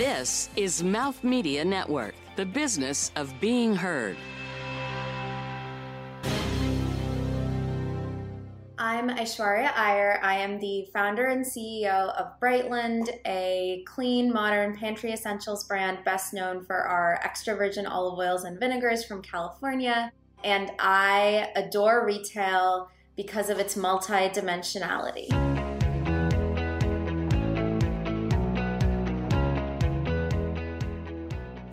This is Mouth Media Network, the business of being heard. I'm Aishwarya Iyer. I am the founder and CEO of Brightland, a clean, modern pantry essentials brand best known for our extra virgin olive oils and vinegars from California. And I adore retail because of its multi-dimensionality.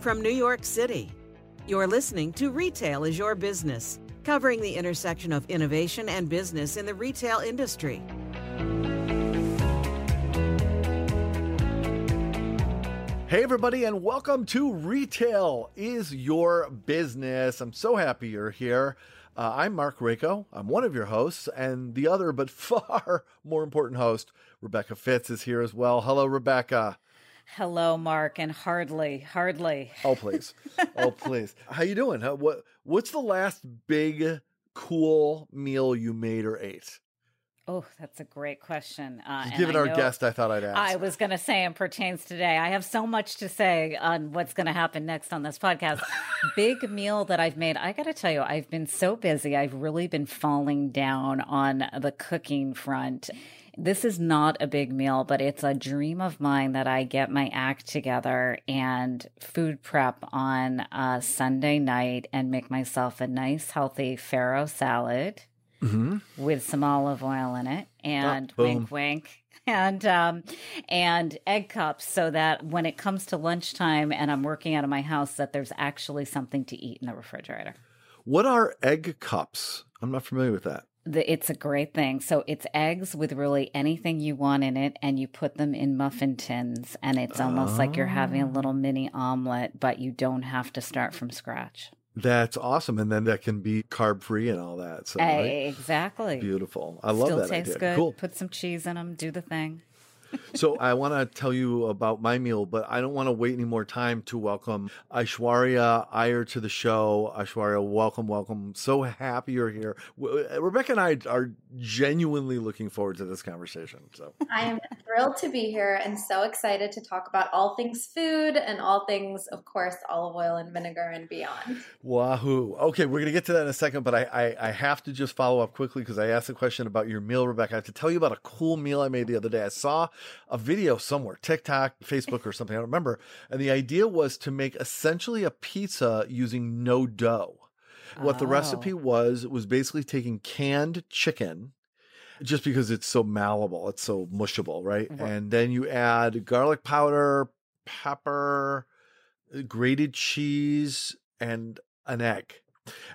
From New York City, you're listening to Retail is Your Business, covering the intersection of innovation and business in the retail industry. Hey, everybody, and welcome to Retail is Your Business. I'm so happy you're here. Uh, I'm Mark Rako. I'm one of your hosts, and the other, but far more important host, Rebecca Fitz, is here as well. Hello, Rebecca. Hello, Mark, and hardly, hardly. Oh, please. oh, please. How you doing? How, what What's the last big, cool meal you made or ate? Oh, that's a great question. Uh, given our know, guest, I thought I'd ask. I was going to say and pertains today. I have so much to say on what's going to happen next on this podcast. Big meal that I've made. I got to tell you, I've been so busy. I've really been falling down on the cooking front. This is not a big meal, but it's a dream of mine that I get my act together and food prep on a Sunday night and make myself a nice, healthy farro salad mm-hmm. with some olive oil in it and oh, wink, wink. And um, and egg cups, so that when it comes to lunchtime and I'm working out of my house, that there's actually something to eat in the refrigerator. What are egg cups? I'm not familiar with that the, it's a great thing. So it's eggs with really anything you want in it, and you put them in muffin tins, and it's almost oh. like you're having a oh. little mini omelet, but you don't have to start from scratch. That's awesome, and then that can be carb free and all that. So eh, right? exactly, beautiful. I love Still that. Tastes idea. good. Cool. Put some cheese in them. Do the thing so I want to tell you about my meal, but I don't want to wait any more time to welcome Aishwarya Iyer to the show. Aishwarya, welcome, welcome. So happy you're here. Uh, Rebecca and I are genuinely looking forward to this conversation. So I am thrilled to be here and so excited to talk about all things food and all things, of course, olive oil and vinegar and beyond. Wahoo. Okay, we're going to get to that in a second, but I, I, I have to just follow up quickly because I asked a question about your meal, Rebecca. I have to tell you about a cool meal I made the other day. I saw a video somewhere, TikTok, Facebook, or something. I don't remember. And the idea was to make essentially a pizza using no dough. What oh. the recipe oh. was was basically taking canned chicken, just because it's so malleable, it's so mushable, right? right? And then you add garlic powder, pepper, grated cheese, and an egg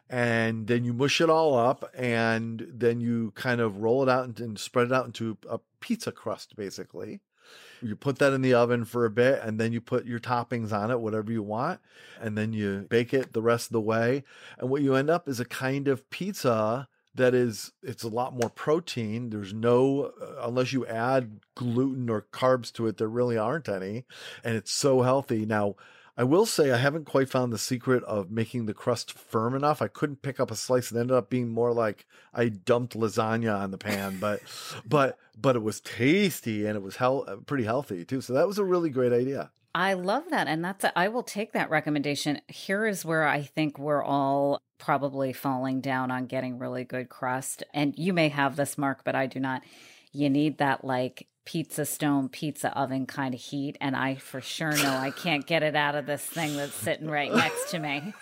and then you mush it all up and then you kind of roll it out and, and, spread it out into a pizza crust basically. You put that in the oven for a bit and then you put your toppings on it whatever you want and then you bake it the rest of the way. And what you end up is a kind of pizza that is it's a lot more protein. There's no uh, unless you add gluten or carbs to it there really aren't any and it's so healthy. Now I will say I haven't quite found the secret of making the crust firm enough. I couldn't pick up a slice. It ended up being more like I dumped lasagna on the pan, but but but it was tasty and it was hel- uh, pretty healthy too. So that was a really great idea. I love that. And that's, a, I will take that recommendation. Here is where I think we're all probably falling down on getting really good crust. And you may have this, Mark, but I do not. You need that like pizza stone, pizza oven kind of heat. And I for sure know I can't get it out of this thing that's sitting right next to me.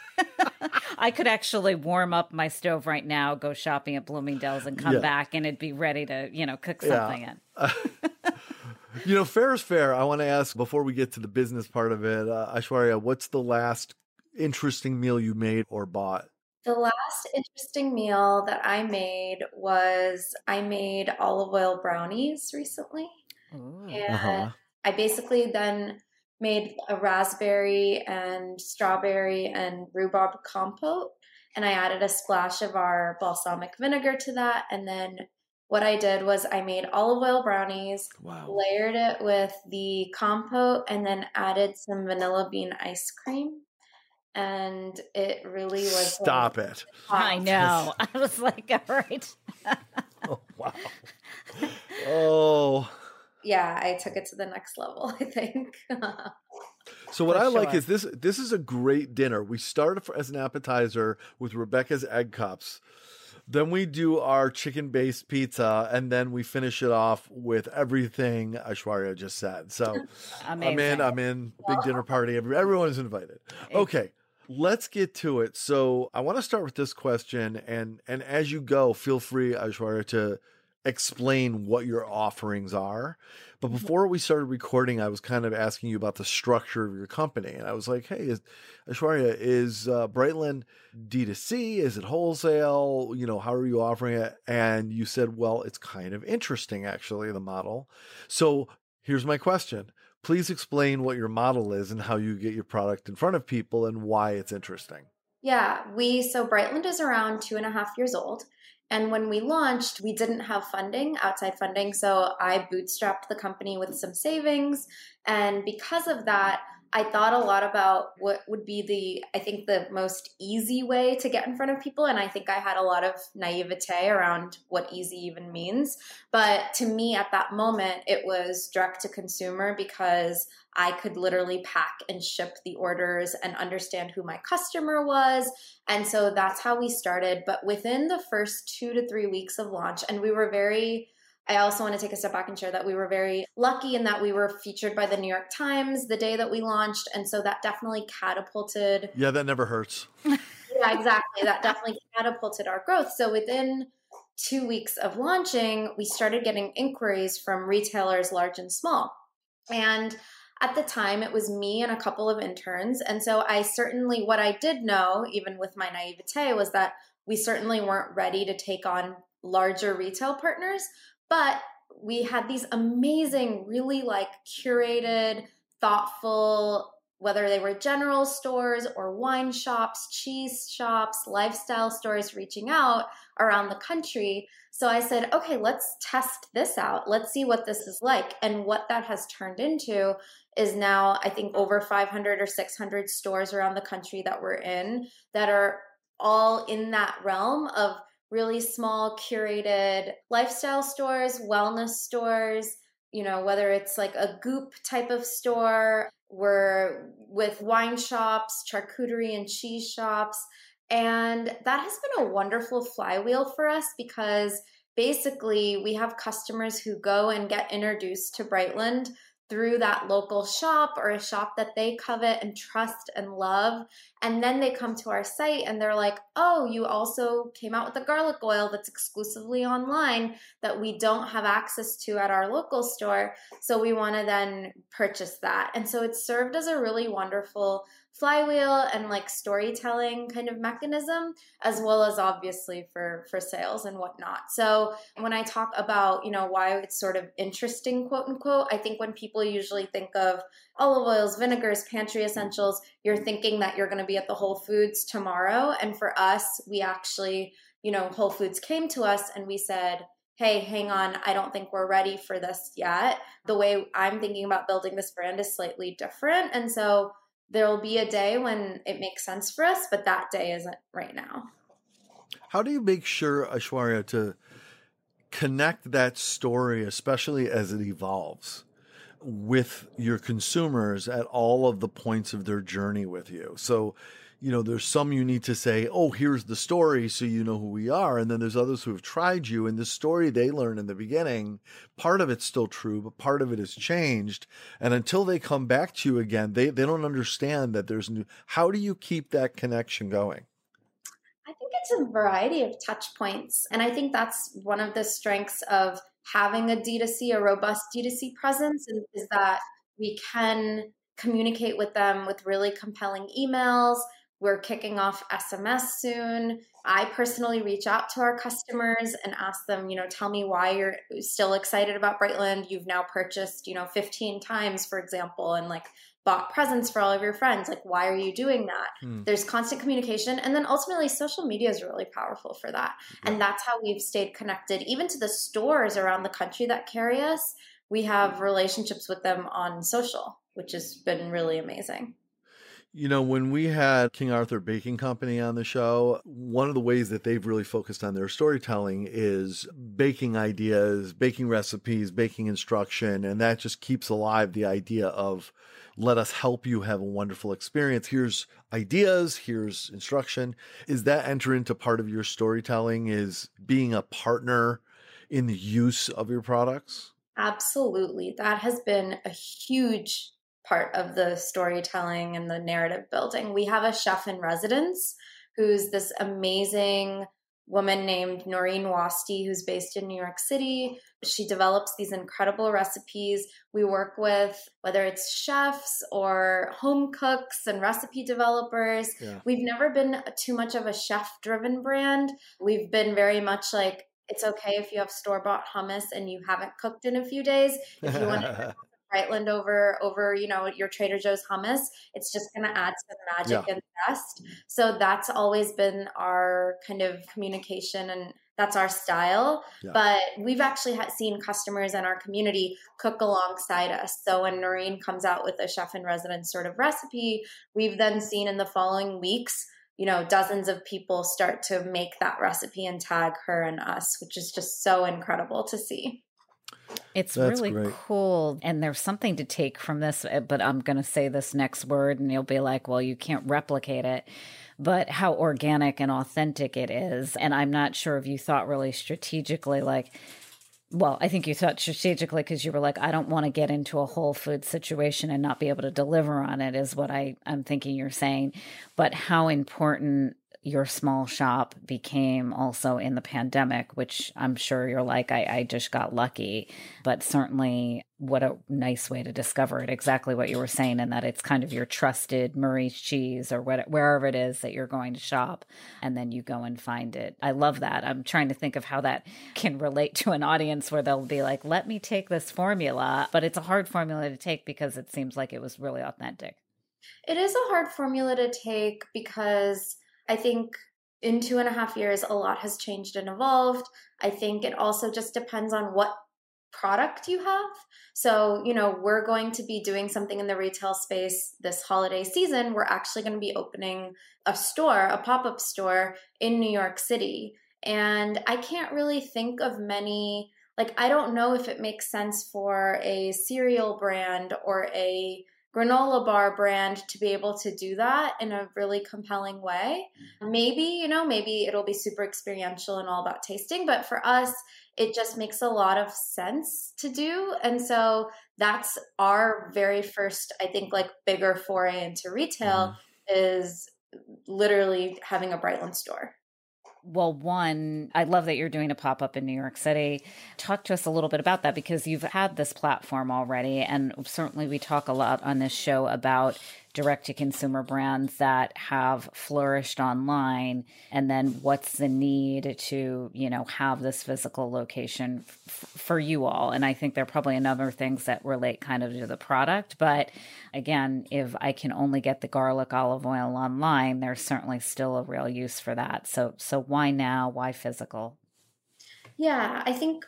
I could actually warm up my stove right now, go shopping at Bloomingdale's, and come yeah. back, and it'd be ready to, you know, cook something yeah. in. you know, fair is fair. I want to ask before we get to the business part of it, uh, Aishwarya, what's the last interesting meal you made or bought? The last interesting meal that I made was I made olive oil brownies recently. Ooh. And uh-huh. I basically then made a raspberry and strawberry and rhubarb compote. And I added a splash of our balsamic vinegar to that. And then what I did was I made olive oil brownies, wow. layered it with the compote, and then added some vanilla bean ice cream and it really was stop like, it i know i was like all right oh wow oh yeah i took it to the next level i think So what For I sure. like is this. This is a great dinner. We start as an appetizer with Rebecca's egg cups. Then we do our chicken based pizza, and then we finish it off with everything Aishwarya just said. So I'm in. I'm in. Big dinner party. Everyone is invited. Okay let's get to it. So I want to start with this question, and and as you go, feel free, Aishwarya to explain what your offerings are. But mm-hmm. before we started recording, I was kind of asking you about the structure of your company. And I was like, hey, is, Aishwarya, is uh, Brightland D2C? Is it wholesale? You know, how are you offering it? And you said, well, it's kind of interesting, actually, the model. So here's my question. Please explain what your model is and how you get your product in front of people and why it's interesting. Yeah, we so Brightland is around two and a half years old. And when we launched, we didn't have funding, outside funding. So I bootstrapped the company with some savings. And because of that, I thought a lot about what would be the, I think, the most easy way to get in front of people. And I think I had a lot of naivete around what easy even means. But to me, at that moment, it was direct to consumer because I could literally pack and ship the orders and understand who my customer was. And so that's how we started. But within the first two to three weeks of launch, and we were very, I also want to take a step back and share that we were very lucky in that we were featured by the New York Times the day that we launched. And so that definitely catapulted. Yeah, that never hurts. yeah, exactly. That definitely catapulted our growth. So within two weeks of launching, we started getting inquiries from retailers large and small. And at the time it was me and a couple of interns and so i certainly what i did know even with my naivete was that we certainly weren't ready to take on larger retail partners but we had these amazing really like curated thoughtful whether they were general stores or wine shops cheese shops lifestyle stores reaching out around the country so I said, okay, let's test this out. Let's see what this is like. And what that has turned into is now, I think, over 500 or 600 stores around the country that we're in that are all in that realm of really small, curated lifestyle stores, wellness stores. You know, whether it's like a goop type of store, we're with wine shops, charcuterie and cheese shops. And that has been a wonderful flywheel for us because basically we have customers who go and get introduced to Brightland through that local shop or a shop that they covet and trust and love. And then they come to our site and they're like, oh, you also came out with a garlic oil that's exclusively online that we don't have access to at our local store. So we want to then purchase that. And so it's served as a really wonderful flywheel and like storytelling kind of mechanism as well as obviously for for sales and whatnot so when i talk about you know why it's sort of interesting quote unquote i think when people usually think of olive oils vinegars pantry essentials you're thinking that you're going to be at the whole foods tomorrow and for us we actually you know whole foods came to us and we said hey, hang on, I don't think we're ready for this yet. The way I'm thinking about building this brand is slightly different. And so there will be a day when it makes sense for us, but that day isn't right now. How do you make sure, Aishwarya, to connect that story, especially as it evolves, with your consumers at all of the points of their journey with you? So, you know, there's some you need to say, oh, here's the story so you know who we are. And then there's others who have tried you. And the story they learn in the beginning, part of it's still true, but part of it has changed. And until they come back to you again, they, they don't understand that there's new. How do you keep that connection going? I think it's a variety of touch points. And I think that's one of the strengths of having a D2C, a robust D2C presence, is that we can communicate with them with really compelling emails we're kicking off SMS soon. I personally reach out to our customers and ask them, you know, tell me why you're still excited about Brightland. You've now purchased, you know, 15 times, for example, and like bought presents for all of your friends. Like, why are you doing that? Hmm. There's constant communication. And then ultimately, social media is really powerful for that. Yeah. And that's how we've stayed connected, even to the stores around the country that carry us. We have relationships with them on social, which has been really amazing. You know, when we had King Arthur Baking Company on the show, one of the ways that they've really focused on their storytelling is baking ideas, baking recipes, baking instruction, and that just keeps alive the idea of let us help you have a wonderful experience. Here's ideas, here's instruction. Is that enter into part of your storytelling is being a partner in the use of your products? Absolutely. That has been a huge part of the storytelling and the narrative building. We have a chef in residence who's this amazing woman named Noreen Wasti, who's based in New York City. She develops these incredible recipes. We work with whether it's chefs or home cooks and recipe developers. Yeah. We've never been too much of a chef driven brand. We've been very much like, it's okay if you have store bought hummus and you haven't cooked in a few days. If you want to Brightland over over you know your Trader Joe's hummus. It's just going to add some magic yeah. and zest. So that's always been our kind of communication and that's our style. Yeah. But we've actually seen customers in our community cook alongside us. So when Noreen comes out with a chef in residence sort of recipe, we've then seen in the following weeks you know, dozens of people start to make that recipe and tag her and us, which is just so incredible to see. It's That's really great. cool. And there's something to take from this, eh, but I'm going to say this next word and you'll be like, well, you can't replicate it. But how organic and authentic it is. And I'm not sure if you thought really strategically, like, well, I think you thought strategically because you were like, I don't want to get into a whole food situation and not be able to deliver on it, is what I, I'm thinking you're saying. But how important your small shop became also in the pandemic, which I'm sure you're like, I, I just got lucky. But certainly, what a nice way to discover it. Exactly what you were saying, and that it's kind of your trusted Murray's cheese or what, wherever it is that you're going to shop, and then you go and find it. I love that. I'm trying to think of how that can relate to an audience where they'll be like, let me take this formula. But it's a hard formula to take because it seems like it was really authentic. It is a hard formula to take because I think in two and a half years, a lot has changed and evolved. I think it also just depends on what product you have. So, you know, we're going to be doing something in the retail space this holiday season. We're actually going to be opening a store, a pop up store in New York City. And I can't really think of many, like, I don't know if it makes sense for a cereal brand or a granola bar brand to be able to do that in a really compelling way. Mm-hmm. Maybe, you know, maybe it'll be super experiential and all about tasting, but for us, it just makes a lot of sense to do. And so that's our very first, I think, like bigger foray into retail mm-hmm. is literally having a Brightland store. Well, one, I love that you're doing a pop up in New York City. Talk to us a little bit about that because you've had this platform already. And certainly we talk a lot on this show about direct to consumer brands that have flourished online and then what's the need to you know have this physical location f- for you all? And i think there are probably a number of things that relate kind of to the product but again if i can only get the garlic olive oil online there's certainly still a real use for that. So so why now? Why physical? Yeah i think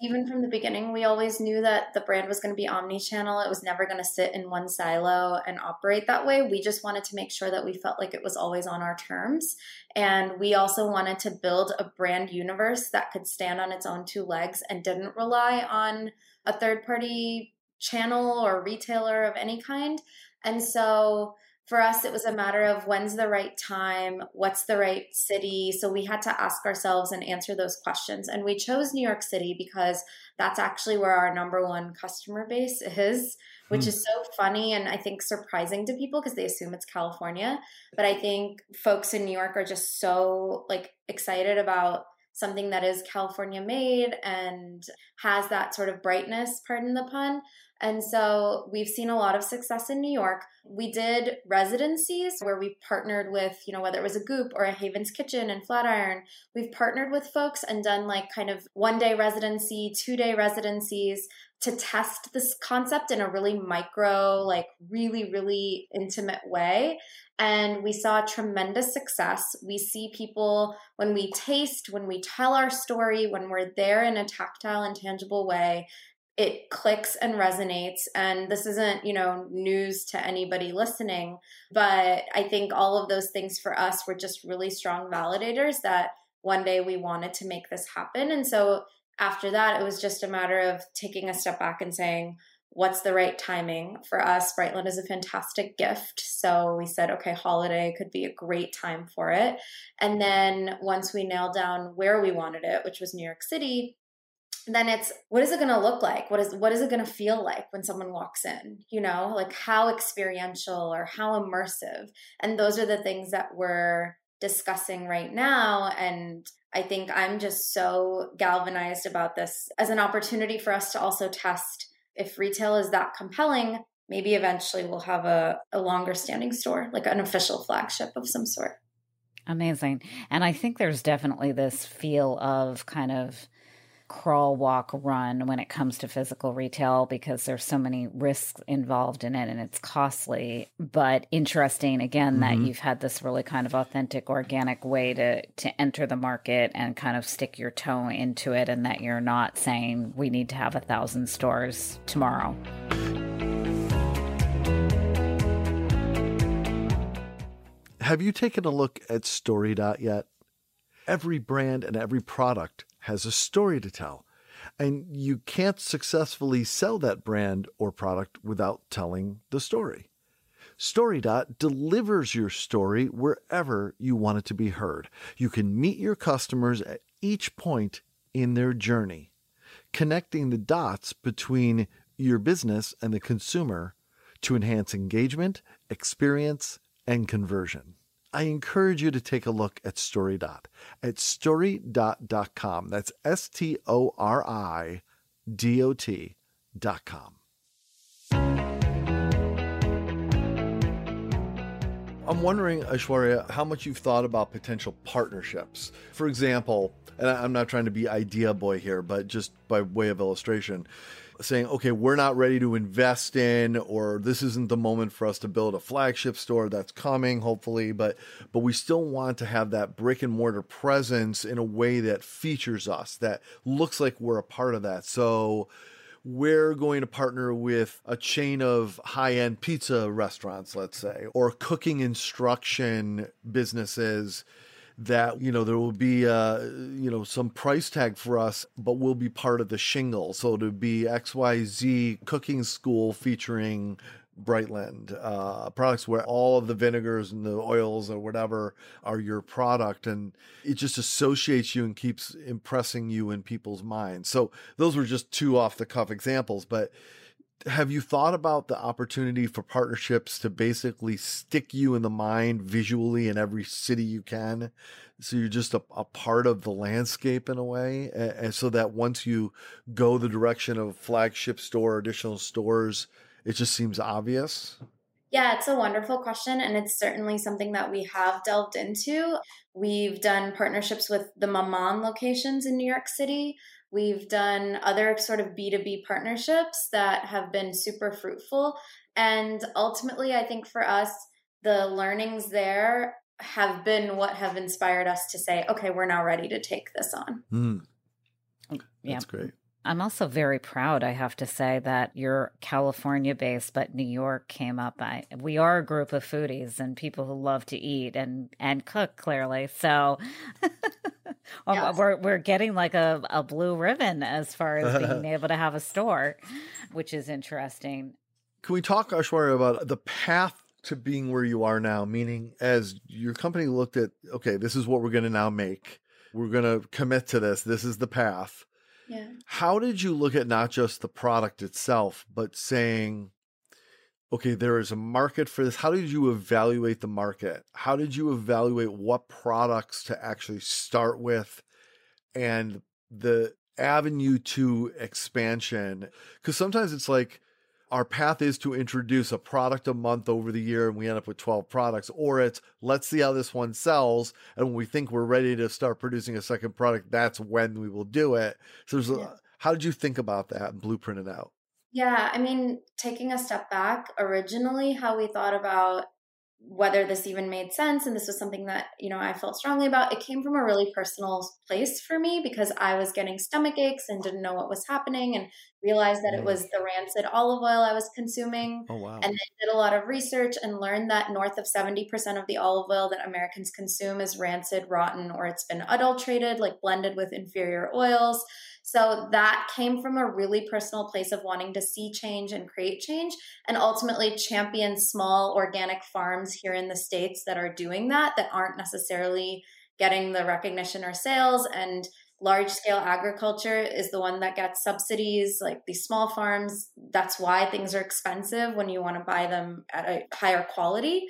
even from the beginning, we always knew that the brand was going to be omni channel. It was never going to sit in one silo and operate that way. We just wanted to make sure that we felt like it was always on our terms. And we also wanted to build a brand universe that could stand on its own two legs and didn't rely on a third party channel or retailer of any kind. And so for us, it was a matter of when's the right time, what's the right city. So we had to ask ourselves and answer those questions. And we chose New York City because that's actually where our number one customer base is, which mm. is so funny and I think surprising to people because they assume it's California. But I think folks in New York are just so like excited about something that is California made and has that sort of brightness, pardon the pun. And so we've seen a lot of success in New York. We did residencies where we partnered with, you know, whether it was a Goop or a Haven's Kitchen and Flatiron. We've partnered with folks and done like kind of one day residency, two day residencies to test this concept in a really micro, like really, really intimate way. And we saw tremendous success. We see people when we taste, when we tell our story, when we're there in a tactile and tangible way, it clicks and resonates. And this isn't you know news to anybody listening but i think all of those things for us were just really strong validators that one day we wanted to make this happen. And so after that it was just a matter of taking a step back and saying what's the right timing for us? Brightland is a fantastic gift. So we said okay holiday could be a great time for it. And then once we nailed down where we wanted it which was new york city then it's what is it going to look like? What is what is it going to feel like when someone walks in? You know like how experiential or how immersive? And those are the things that we're discussing right now and i think i'm just so galvanized about this as an opportunity for us to also test if retail is that compelling maybe eventually we'll have a, a longer standing store like an official flagship of some sort. Amazing. And i think there's definitely this feel of kind of crawl, walk, run when it comes to physical retail because there's so many risks involved in it and it's costly. But interesting again mm-hmm. that you've had this really kind of authentic, organic way to to enter the market and kind of stick your toe into it, and that you're not saying we need to have a thousand stores tomorrow. Have you taken a look at StoryDot yet? Every brand and every product has a story to tell. And you can't successfully sell that brand or product without telling the story. StoryDot delivers your story wherever you want it to be heard. You can meet your customers at each point in their journey, connecting the dots between your business and the consumer to enhance engagement, experience, and conversion. I encourage you to take a look at StoryDot at storydot.com. That's S T O R I D O T.com. I'm wondering, Aishwarya, how much you've thought about potential partnerships. For example, and I'm not trying to be idea boy here, but just by way of illustration, saying, okay, we're not ready to invest in, or this isn't the moment for us to build a flagship store that's coming, hopefully, but but we still want to have that brick and mortar presence in a way that features us, that looks like we're a part of that. So we're going to partner with a chain of high end pizza restaurants, let's say, or cooking instruction businesses that you know there will be uh, you know some price tag for us, but we'll be part of the shingle. So to be XYZ cooking school featuring Brightland uh, products where all of the vinegars and the oils or whatever are your product, and it just associates you and keeps impressing you in people's minds. So those were just two off the cuff examples, but have you thought about the opportunity for partnerships to basically stick you in the mind visually in every city you can so you're just a, a part of the landscape in a way and, and, so that once you go the direction of flagship store additional stores it just seems obvious yeah, it's a wonderful question, and it's certainly something that we have delved into. We've done partnerships with the Maman locations in New York City. We've done other sort of B2B partnerships that have been super fruitful. And ultimately, I think for us, the learnings there have been what have inspired us to say, okay, we're now ready to take this on. Mm. Yeah. That's great. I'm also very proud, I have to say, that you're California based, but New York came up. I, we are a group of foodies and people who love to eat and, and cook, clearly. So Um, yes. we're, we're getting like a, a blue ribbon as far as being able to have a store, which is interesting. Can we talk, Aishwarya, about the path to being where you are now? Meaning, as your company looked at, okay, this is what we're going to now make. We're going to commit to this. This is the path yeah. How did you look at not just the product itself, but saying, okay, there is a market for this? How did you evaluate the market? How did you evaluate what products to actually start with and the avenue to expansion? Because sometimes it's like, our path is to introduce a product a month over the year and we end up with 12 products or it's let's see how this one sells and when we think we're ready to start producing a second product that's when we will do it so there's yeah. a, how did you think about that and blueprint it out yeah i mean taking a step back originally how we thought about whether this even made sense and this was something that you know i felt strongly about it came from a really personal place for me because i was getting stomach aches and didn't know what was happening and realized that it mm. was the rancid olive oil i was consuming oh, wow. and then did a lot of research and learned that north of 70% of the olive oil that americans consume is rancid rotten or it's been adulterated like blended with inferior oils so that came from a really personal place of wanting to see change and create change and ultimately champion small organic farms here in the States that are doing that, that aren't necessarily getting the recognition or sales. And large scale agriculture is the one that gets subsidies, like these small farms. That's why things are expensive when you want to buy them at a higher quality.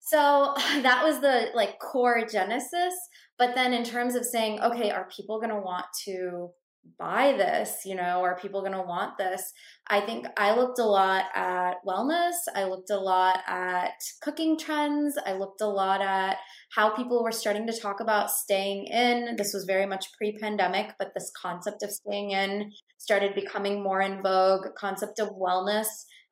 So that was the like core genesis. But then in terms of saying, okay, are people going to want to buy this you know are people going to want this? I think i looked a lot at wellness. I looked a lot at cooking trends. I looked a lot at how people were starting to talk about staying in. This was very much pre-pandemic but this concept of staying in started becoming more in vogue. Concept of wellness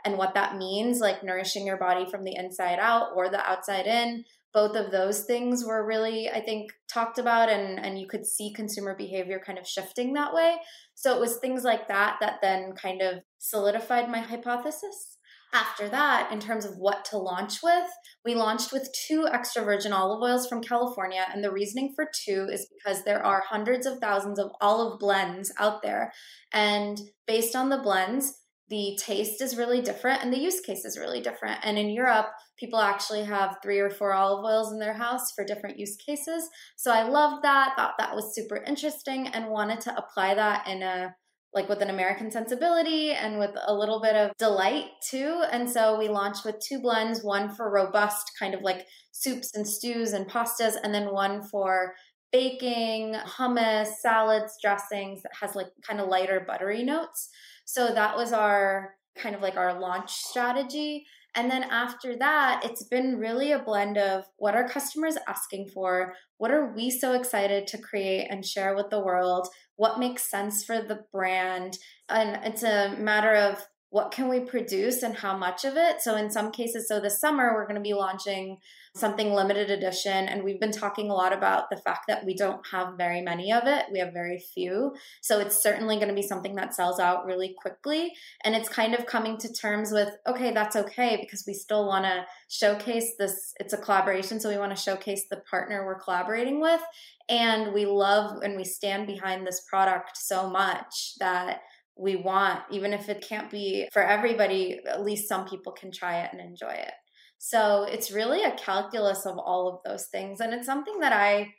and what that means like nourishing your body from the inside out or the outside in both of those things were really i think talked about and and you could see consumer behavior kind of shifting that way. So it was things like that that then kind of solidified my hypothesis. After that in terms of what to launch with we launched with two extra virgin olive oils from california and the reasoning for two is because there are hundreds of thousands of olive blends out there. And based on the blends the taste is really different and the use case is really different. And in Europe, people actually have three or four olive oils in their house for different use cases. So I loved that, thought that was super interesting, and wanted to apply that in a like with an American sensibility and with a little bit of delight too. And so we launched with two blends, one for robust kind of like soups and stews and pastas, and then one for baking, hummus, salads, dressings that has like kind of lighter buttery notes. So that was our kind of like our launch strategy. And then after that, it's been really a blend of what are customers asking for? What are we so excited to create and share with the world? What makes sense for the brand? And it's a matter of what can we produce and how much of it. So, in some cases, so this summer, we're going to be launching something limited edition. And we've been talking a lot about the fact that we don't have very many of it. We have very few. So it's certainly going to be something that sells out really quickly. And it's kind of coming to terms with, okay, that's okay because we still want to showcase this. It's a collaboration. So we want to showcase the partner we're collaborating with. And we love and we stand behind this product so much that we want, even if it can't be for everybody, at least some people can try it and enjoy it. So it's really a calculus of all of those things. And it's something that I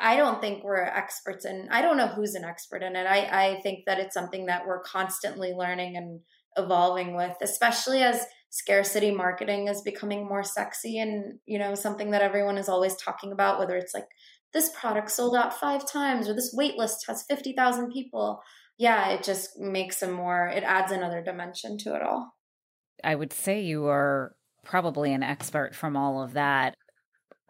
I don't think we're experts in. I don't know who's an expert in it. I, I think that it's something that we're constantly learning and evolving with, especially as scarcity marketing is becoming more sexy and, you know, something that everyone is always talking about, whether it's like this product sold out five times or this wait list has 50,000 people. Yeah, it just makes a more, it adds another dimension to it all. I would say you are probably an expert from all of that.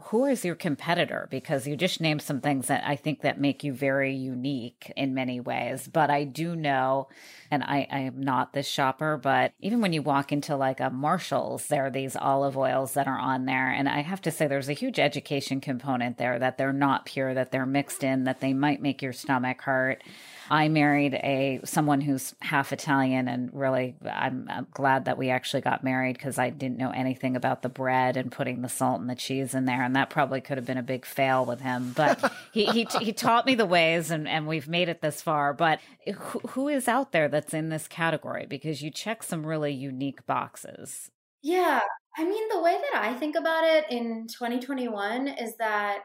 Who is your competitor? Because you just named some things that I think that make you very unique in many ways. But I do know, and I, I am not this shopper, but even when you walk into like a Marshall's, there are these olive oils that are on there. And I have to say, there's a huge education component there that they're not pure, that they're mixed in, that they might make your stomach hurt. I married a someone who's half Italian, and really, I'm, I'm glad that we actually got married because I didn't know anything about the bread and putting the salt and the cheese in there, and that probably could have been a big fail with him. But he he he taught me the ways, and and we've made it this far. But who, who is out there that's in this category? Because you check some really unique boxes. Yeah, I mean, the way that I think about it in 2021 is that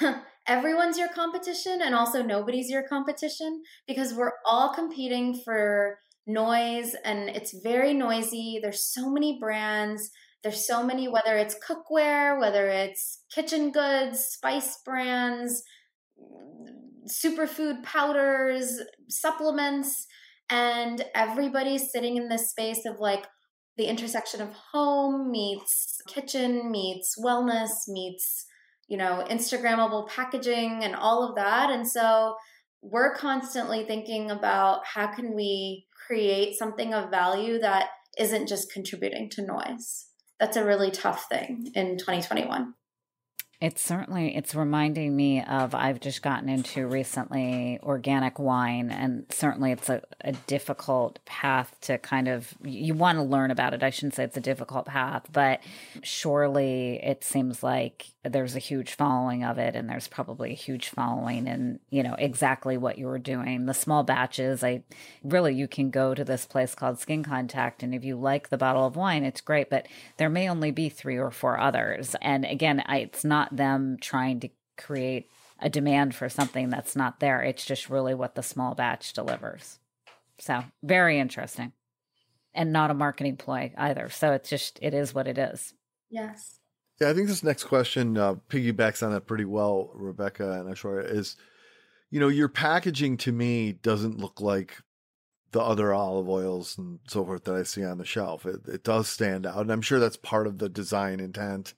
everyone's your competition and also nobody's your competition because we're all competing for noise and it's very noisy. There's so many brands. There's so many, whether it's cookware, whether it's kitchen goods, spice brands, superfood powders, supplements, and everybody's sitting in this space of like the intersection of home meets kitchen meets wellness meets you know, Instagrammable packaging and all of that. And so we're constantly thinking about how can we create something of value that isn't just contributing to noise. that's a really tough thing in 2021. It's certainly it's reminding me of I've just gotten into recently organic wine and certainly it's a, a difficult path to kind of you want to learn about it. I shouldn't say it's a difficult path, but surely it seems like there's a huge following of it and there's probably a huge following in, you know exactly what you were doing the small batches i really you can go to this place called skin contact and if you like the bottle of wine it's great but there may only be three or four others and again I, it's not them trying to create a demand for something that's not there. It's just really what the small batch delivers. So very interesting. And not a marketing ploy either. So it's just it is what it is. Yes. Yeah, I think this next question uh, piggybacks on that pretty well, Rebecca and Aishwarya, is, you know, your packaging to me doesn't look like the other olive oils and so forth that I see on the shelf. It, it does stand out, and I'm sure that's part of the design intent.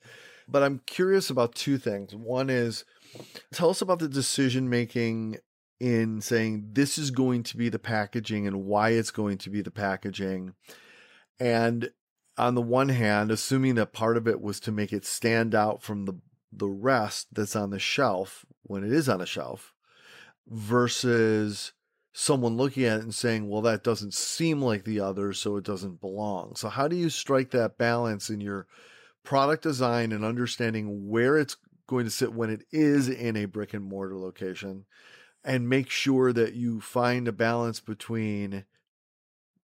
But I'm curious about two things. One is, tell us about the decision making in saying this is going to be the packaging and why it's going to be the packaging. And on the one hand, assuming that part of it was to make it stand out from the the rest that's on the shelf when it is on a shelf versus someone looking at it and saying, well, that doesn't seem like the others, so it doesn't belong. So, how do you strike that balance in your product design and understanding where it's going to sit when it is in a brick and mortar location and make sure that you find a balance between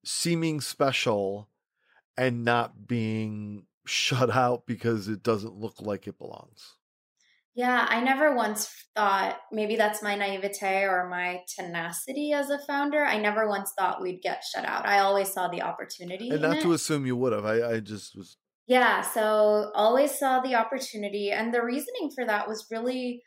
seeming special and not being shut out because it doesn't look like it belongs. Yeah, I never once thought maybe that's my naivete or my tenacity as a founder. I never once thought we'd get shut out. I always saw the opportunity. And not to assume you would have. I, I just was. Yeah, so always saw the opportunity. And the reasoning for that was really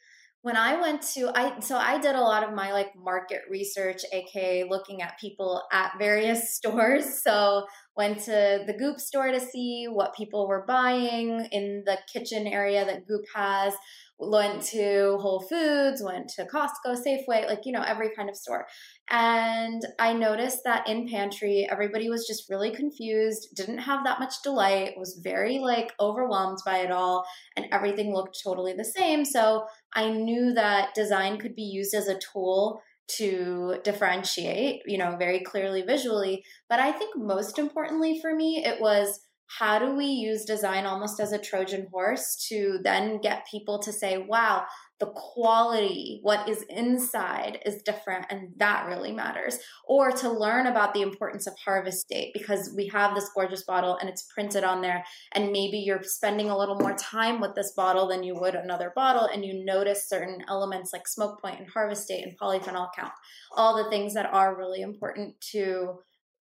when I went to I so I did a lot of my like market research, aka looking at people at various stores. So went to the Goop store to see what people were buying in the kitchen area that Goop has. Went to Whole Foods, went to Costco, Safeway, like, you know, every kind of store. And I noticed that in pantry, everybody was just really confused, didn't have that much delight, was very like overwhelmed by it all, and everything looked totally the same. So I knew that design could be used as a tool to differentiate, you know, very clearly visually. But I think most importantly for me, it was how do we use design almost as a Trojan horse to then get people to say, wow, the quality, what is inside is different, and that really matters. Or to learn about the importance of harvest date because we have this gorgeous bottle and it's printed on there, and maybe you're spending a little more time with this bottle than you would another bottle, and you notice certain elements like smoke point and harvest date and polyphenol count, all the things that are really important to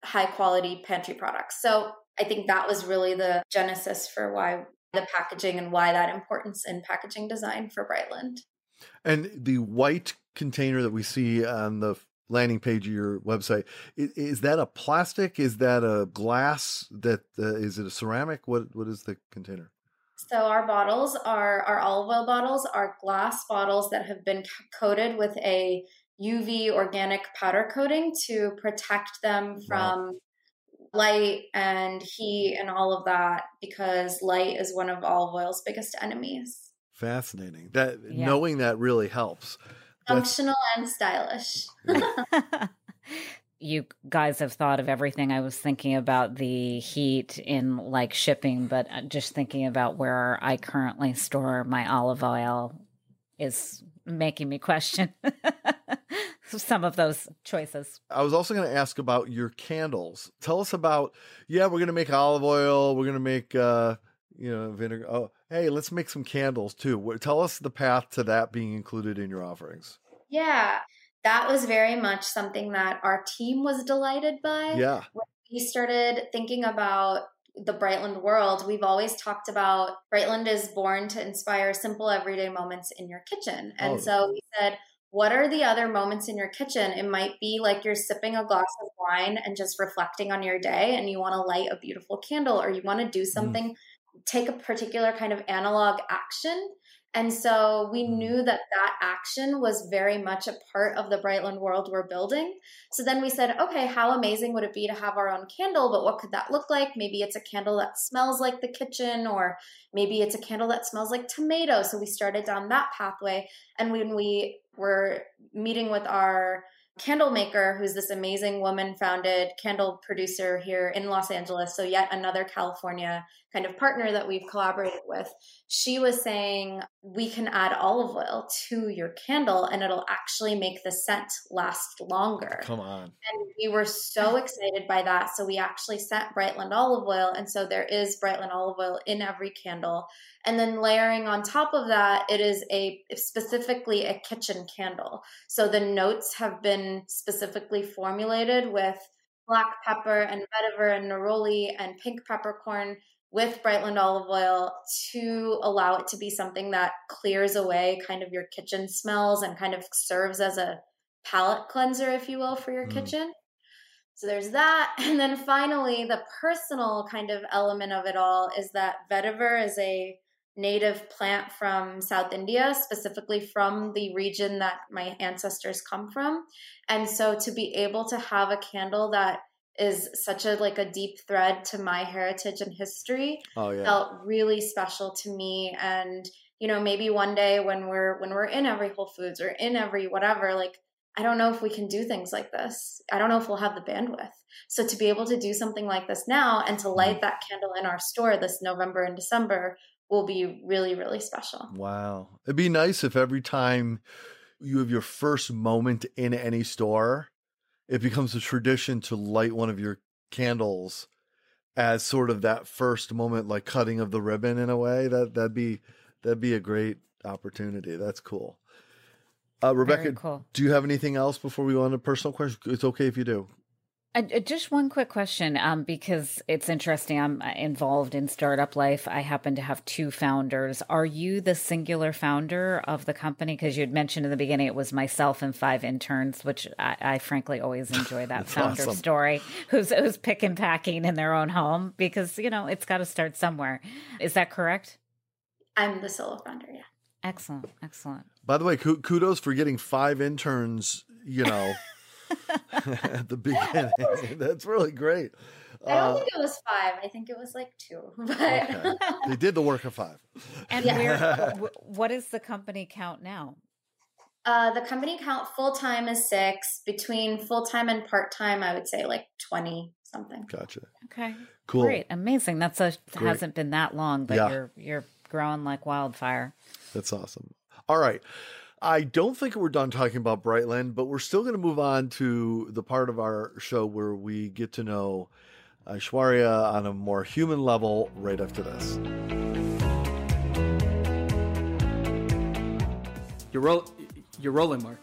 high quality pantry products. So I think that was really the genesis for why the packaging and why that importance in packaging design for Brightland. And the white container that we see on the landing page of your website is, that a plastic? Is that a glass? That uh, is it a ceramic? What what is the container? So our bottles are our olive oil bottles are glass bottles that have been coated with a UV organic powder coating to protect them from wow light and heat and all of that because light is one of olive oil's biggest enemies. Fascinating. That yeah. knowing that really helps. Functional That's... and stylish. you guys have thought of everything. I was thinking about the heat in like shipping, but uh, just thinking about where I currently store my olive oil is making me question some of those choices. I was also going to ask about your candles. Tell us about, yeah, we're going to make olive oil, we're going to make, uh, you know, vinegar. Oh, hey, let's make some candles too. Tell us the path to that being included in your offerings. Yeah, that was very much something that our team was delighted by. Yeah. When we started thinking about the Brightland world, we've always talked about Brightland is born to inspire simple everyday moments in your kitchen. And oh. so we said, what are the other moments in your kitchen? It might be like you're sipping a glass of wine and just reflecting on your day and you want to light a beautiful candle or you want to do mm. something, mm. take a particular kind of analog action And so we mm-hmm. knew that that action was very much a part of the Brightland world we're building. So then we said, okay, how amazing would it be to have our own candle? But what could that look like? Maybe it's a candle that smells like the kitchen, or maybe it's a candle that smells like tomato. So we started down that pathway. And when we were meeting with our candle maker who's this amazing woman founded candle producer here in Los Angeles so yet another California kind of partner that we've collaborated with she was saying we can add olive oil to your candle and it'll actually make the scent last longer. Come on. And we were so excited by that. So we actually sent Brightland olive oil and so there is Brightland olive oil in every candle. And then layering on top of that, it is a specifically a kitchen candle. So the notes have been specifically formulated with black pepper and vetiver and neroli and pink peppercorn with Brightland olive oil to allow it to be something that clears away kind of your kitchen smells and kind of serves as a palate cleanser, if you will, for your mm. kitchen. So there's that. And then finally, the personal kind of element of it all is that vetiver is a native plant from South India, specifically from the region that my ancestors come from. And so to be able to have a candle that is such a like a deep thread to my heritage and history oh, yeah. felt really special to me and you know maybe one day when we're when we're in every whole foods or in every whatever like i don't know if we can do things like this i don't know if we'll have the bandwidth so to be able to do something like this now and to light mm-hmm. that candle in our store this november and december will be really, really special. Wow. It'd be nice if every time you have your first moment in any store, it becomes a tradition to light one of your candles as sort of that first moment, like cutting of the ribbon in a way. That that'd be that'd be a great opportunity. That's cool. Uh, Rebecca, cool. do you have anything else before we go on to personal questions? It's okay if you do. Uh, just one quick question, um, because it's interesting. I'm uh, involved in startup life. I happen to have two founders. Are you the singular founder of the company? Because you had mentioned in the beginning it was myself and five interns, which I, I frankly always enjoy that founder awesome. story. Who's who's pick and packing in their own home because you know it's got to start somewhere. Is that correct? I'm the solo founder. Yeah. Excellent. Excellent. By the way, kudos for getting five interns. You know. at the beginning. That's really great. I don't uh, think it was five. I think it was like two. But okay. they did the work of five. And yeah. what is the company count now? Uh, the company count full time is six. Between full time and part time, I would say like twenty something. Gotcha. Okay. Cool. Great. Amazing. That's a Great. hasn't been that long, but yeah. you're you're growing like wildfire. That's awesome. All right. I don't think we're done talking about Brightland, but we're still going to move on to the part of our show where we get to know uh, Aishwarya on a more human level right after this. You're, roll- you're rolling, Mark.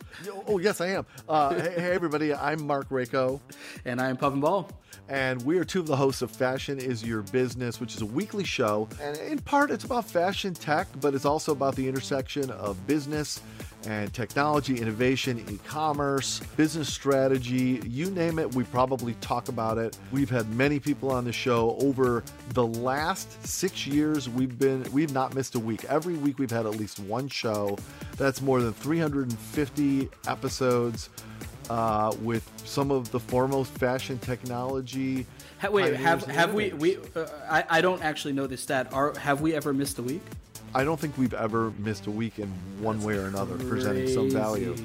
Oh, yes, I am. Uh, hey, hey, everybody. I'm Mark Rako. And I'm Puffin Ball and we are two of the hosts of Fashion is Your Business, which is a weekly show. And in part, it's about fashion tech, but it's also about the intersection of business and technology, innovation, e commerce, business strategy you name it, we probably talk about it. We've had many people on the show over the last six years. We've been, we've not missed a week. Every week we've had at least one show. That's more than 350 episodes uh, with some of the foremost fashion technology. Wait, have have we? We uh, I I don't actually know this stat. Are have we ever missed a week? I don't think we've ever missed a week in one That's way or another, crazy. presenting some value.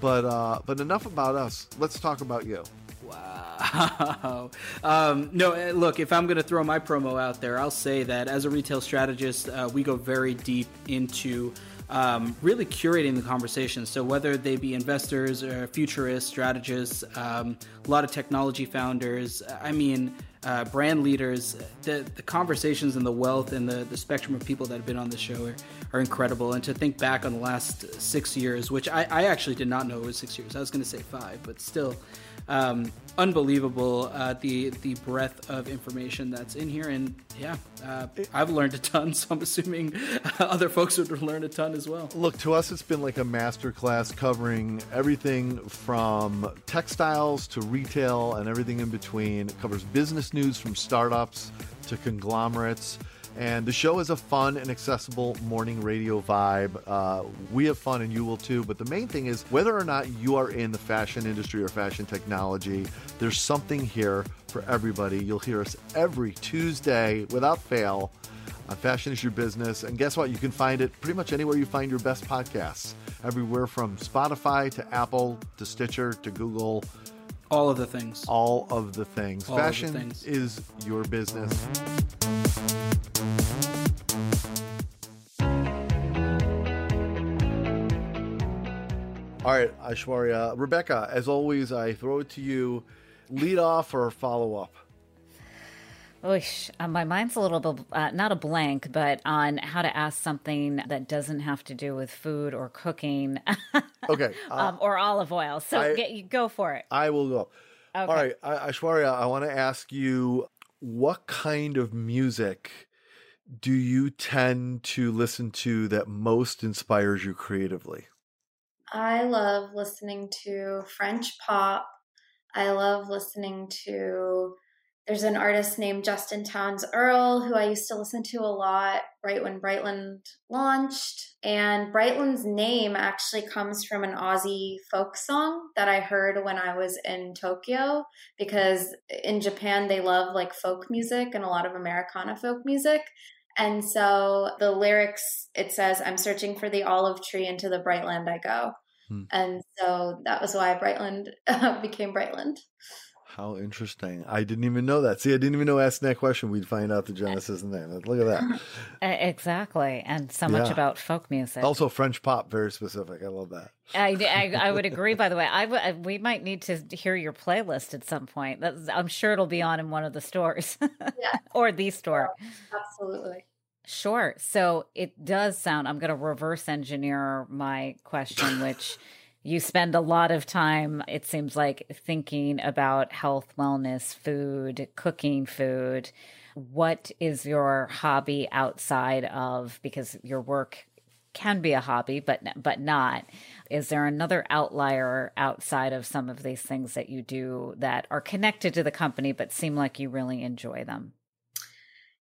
But uh, but enough about us. Let's talk about you. Wow. Um, no, eh, look, if I'm going to throw my promo out there, I'll say that as a retail strategist, uh, we go very deep into um, really curating the conversation. So whether they be investors or futurists, strategists, um, a lot of technology founders, I mean, uh, brand leaders, the, the conversations and the wealth and the, the spectrum of people that have been on the show are, are incredible. And to think back on the last six years, which I, I actually did not know it was six years. I was going to say five, but still, um, unbelievable uh, the the breadth of information that's in here, and yeah, uh, I've learned a ton. So I'm assuming other folks would learn a ton as well. Look, to us, it's been like a master class covering everything from textiles to retail and everything in between. It covers business news from startups to conglomerates And the show is a fun and accessible morning radio vibe. Uh, we have fun and you will too. But the main thing is whether or not you are in the fashion industry or fashion technology, there's something here for everybody. You'll hear us every Tuesday without fail on Fashion is Your Business. And guess what? You can find it pretty much anywhere you find your best podcasts. Everywhere from Spotify to Apple to Stitcher to Google. All of the things. All of the things. All Fashion the things. is your business. All right, Aishwarya. Rebecca, as always, I throw it to you. Lead off or follow up? Oish, uh, my mind's a little bit, uh, not a blank, but on how to ask something that doesn't have to do with food or cooking. Okay. uh, um, or olive oil. So I- get, you go for it. I will go. Okay. All right, I- Aishwarya, I want to ask you what kind of music do you tend to listen to that most inspires you creatively? I love listening to French pop. I love listening to there's an artist named Justin Townes Earle who I used to listen to a lot right when Brightland launched. And Brightland's name actually comes from an Aussie folk song that I heard when I was in Tokyo because in Japan they love like folk music and a lot of Americana folk music. And so the lyrics, it says, I'm searching for the olive tree into the bright land I go. Hmm. And so that was why Brightland became Brightland. How interesting. I didn't even know that. See, I didn't even know asking that question, we'd find out the genesis and then. Look at that. Exactly. And so much Yeah. about folk music. Also, French pop, very specific. I love that. I, I, I would agree. By the way, I w- we might need to hear your playlist at some point. That's, I'm sure it'll be on in one of the stores Yeah. or the store. Absolutely. Sure. So it does sound. I'm going to reverse engineer my question, which you spend a lot of time. It seems like thinking about health, wellness, food, cooking food. What is your hobby outside of because your work can be a hobby, but but not. Is there another outlier outside of some of these things that you do that are connected to the company but seem like you really enjoy them?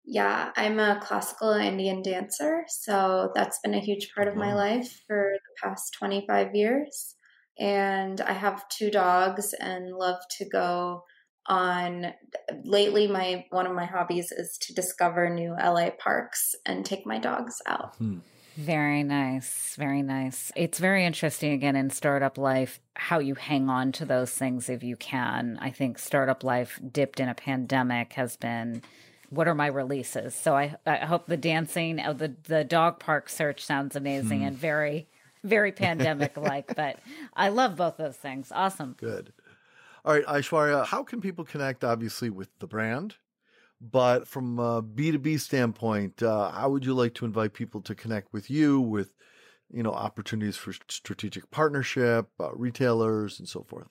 Yeah, I'm a classical Indian dancer. So that's been a huge part of my mm-hmm. life for the past 25 years. And I have two dogs and love to go on lately my one of my hobbies is to discover new LA parks and take my dogs out. Hmm. Very nice. Very nice. It's very interesting again in startup life how you hang on to those things if you can. I think startup life dipped in a pandemic has been what are my releases? So I I hope the dancing of the the dog park search sounds amazing and very very pandemic like, but I love both those things. Awesome. Good. All right, Aishwarya, how can people connect, obviously, with the brand? But from a B2B standpoint, uh, how would you like to invite people to connect with you with, you know, opportunities for strategic partnership, uh, retailers, and so forth?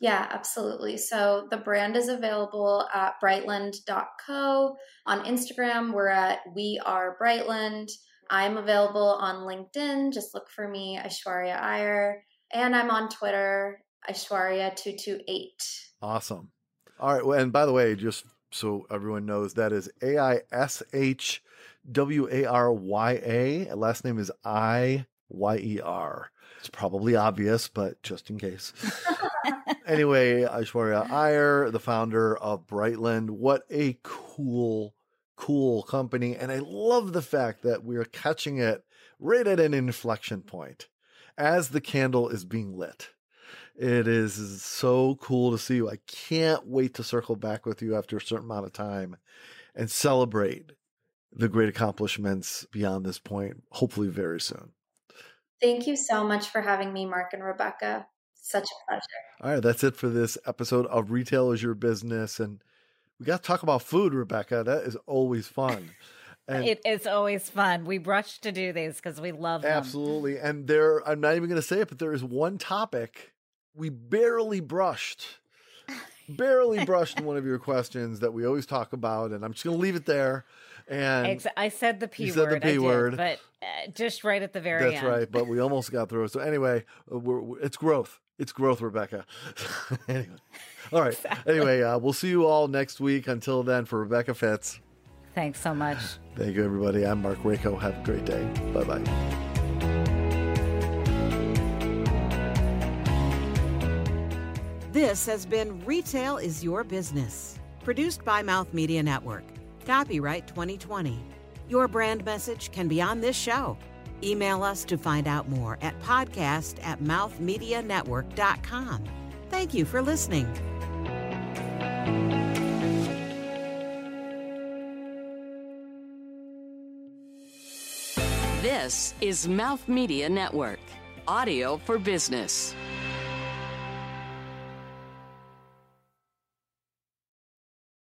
Yeah, absolutely. So the brand is available at brightland.co. On Instagram, we're at We Are Brightland. I'm available on LinkedIn. Just look for me, Aishwarya Iyer. And I'm on Twitter, Aishwarya228. Awesome. All right. Well, and by the way, just so everyone knows, that is A I S H W A R Y A. Last name is I Y E R. It's probably obvious, but just in case. anyway, Aishwarya Iyer, the founder of Brightland. What a cool, cool company. And I love the fact that we're catching it right at an inflection point as the candle is being lit. It is so cool to see you. I can't wait to circle back with you after a certain amount of time and celebrate the great accomplishments beyond this point, hopefully very soon. Thank you so much for having me, Mark and Rebecca. Such a pleasure. All right, that's it for this episode of Retail is Your Business. And we got to talk about food, Rebecca. That is always fun. And it's always fun. We rush to do these because we love them. absolutely. And there, I'm not even going to say it, but there is one topic we barely brushed. Barely brushed one of your questions that we always talk about, and I'm just going to leave it there. And Ex- I said the P You said the word. Did, word. but uh, just right at the very end. That's end. right, but we almost got through. It. So anyway, uh, we're, we're- it's growth. It's growth, Rebecca. anyway, all right. Exactly. Anyway, uh, we'll see you all next week. Until then, for Rebecca Fitz. Thanks so much. Thank you, everybody. I'm Mark Rako. Have a great day. Bye bye. This has been Retail is Your Business, produced by Mouth Media Network. Copyright 2020. Your brand message can be on this show. Email us to find out more at podcast at mouthmedianetwork.com. Thank you for listening. This is Mouth Media Network, audio for business.